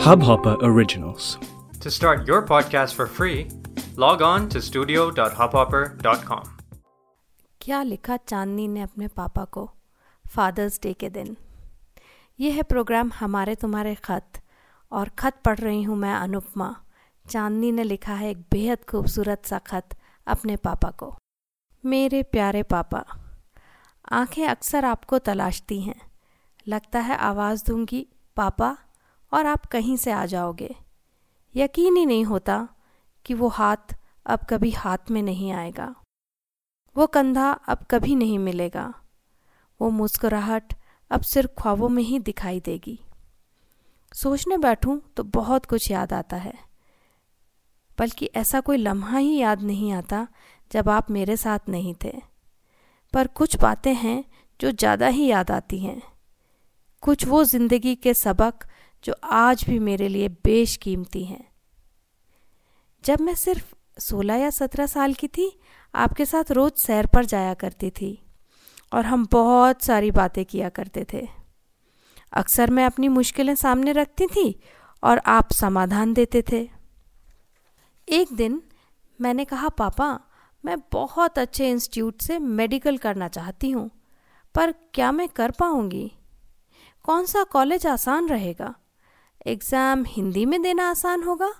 Hubhopper Originals. To start your podcast for free, log on to studio.hubhopper.com. क्या लिखा चांदनी ने अपने पापा को? फादर्स डे के दिन। ये है प्रोग्राम हमारे तुम्हारे खत। और खत पढ़ रही हूँ मैं अनुपमा। चांदनी ने लिखा है एक बेहद खूबसूरत सा खत अपने पापा को। मेरे प्यारे पापा आँखें अक्सर आपको तलाशती हैं। लगता है आवाज़ दूँगी पापा और आप कहीं से आ जाओगे। यकीन ही नहीं होता कि वो हाथ अब कभी हाथ में नहीं आएगा। वो कंधा अब कभी नहीं मिलेगा। वो मुस्कुराहट अब सिर्फ़ ख्वाबों में ही दिखाई देगी। सोचने बैठूं तो बहुत कुछ याद आता है। बल्कि ऐसा कोई लम्हा ही याद नहीं आता जब आप मेरे साथ नहीं थे। पर कुछ बातें हैं जो ज़्यादा ही याद आती हैं। कुछ वो ज़िंदगी के सबक जो आज भी मेरे लिए बेशकीमती हैं। जब मैं सिर्फ़ सोलह या सत्रह साल की थी, आपके साथ रोज़ सैर पर जाया करती थी और हम बहुत सारी बातें किया करते थे। अक्सर मैं अपनी मुश्किलें सामने रखती थी और आप समाधान देते थे। एक दिन मैंने कहा, पापा, मैं बहुत अच्छे इंस्टीट्यूट से मेडिकल करना चाहती हूँ, पर क्या मैं कर पाऊँगी? कौन सा कॉलेज आसान रहेगा? एग्ज़ाम हिंदी में देना आसान होगा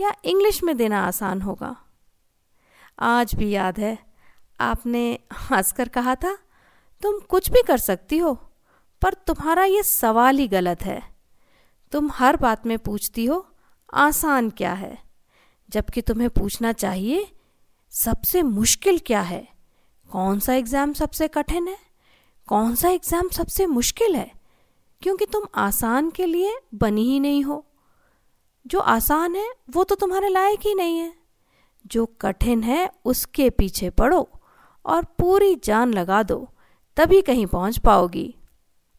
या इंग्लिश में देना आसान होगा? आज भी याद है, आपने हंसकर कहा था, तुम कुछ भी कर सकती हो, पर तुम्हारा ये सवाल ही गलत है। तुम हर बात में पूछती हो, आसान क्या है? जबकि तुम्हें पूछना चाहिए, सबसे मुश्किल क्या है? कौन सा एग्ज़ाम सबसे कठिन है? कौन सा एग्ज़ाम सबसे मुश्किल है? क्योंकि तुम आसान के लिए बनी ही नहीं हो। जो आसान है, वो तो तुम्हारे लायक ही नहीं है। जो कठिन है, उसके पीछे पड़ो और पूरी जान लगा दो, तभी कहीं पहुँच पाओगी।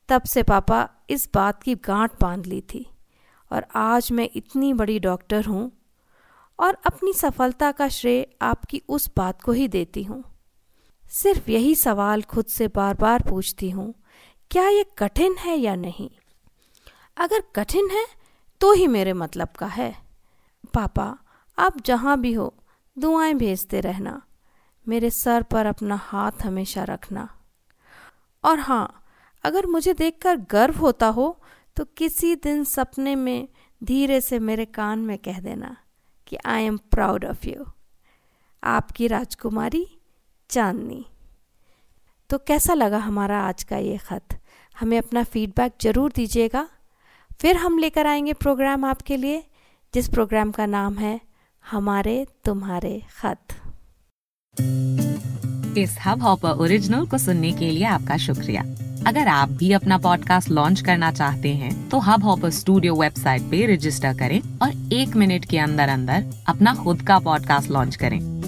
तब से पापा इस बात की गांठ बाँध ली थी। और आज मैं इतनी बड़ी डॉक्टर हूँ और अपनी सफलता का श्रेय आपकी उस बात को ही देती हूँ। सिर्फ़ यही सवाल खुद से बार बार पूछती हूँ क्या ये कठिन है या नहीं? अगर कठिन है तो ही मेरे मतलब का है। पापा, आप जहाँ भी हो, दुआएँ भेजते रहना। मेरे सर पर अपना हाथ हमेशा रखना। और हाँ अगर मुझे देखकर गर्व होता हो तो किसी दिन सपने में धीरे से मेरे कान में कह देना कि I am proud of you आपकी राजकुमारी चांदनी। तो कैसा लगा हमारा आज का ये ख़त? हमें अपना फीडबैक ज़रूर दीजिएगा। फिर हम लेकर आएँगे प्रोग्राम आपके लिए, जिस प्रोग्राम का नाम है हमारे तुम्हारे खत। इस हब हॉपर ओरिजिनल को सुनने के लिए आपका शुक्रिया। अगर आप भी अपना पॉडकास्ट लॉन्च करना चाहते हैं तो हब हॉपर स्टूडियो वेबसाइट पे रजिस्टर करें और एक मिनट के अंदर अंदर अपना खुद का पॉडकास्ट लॉन्च करें।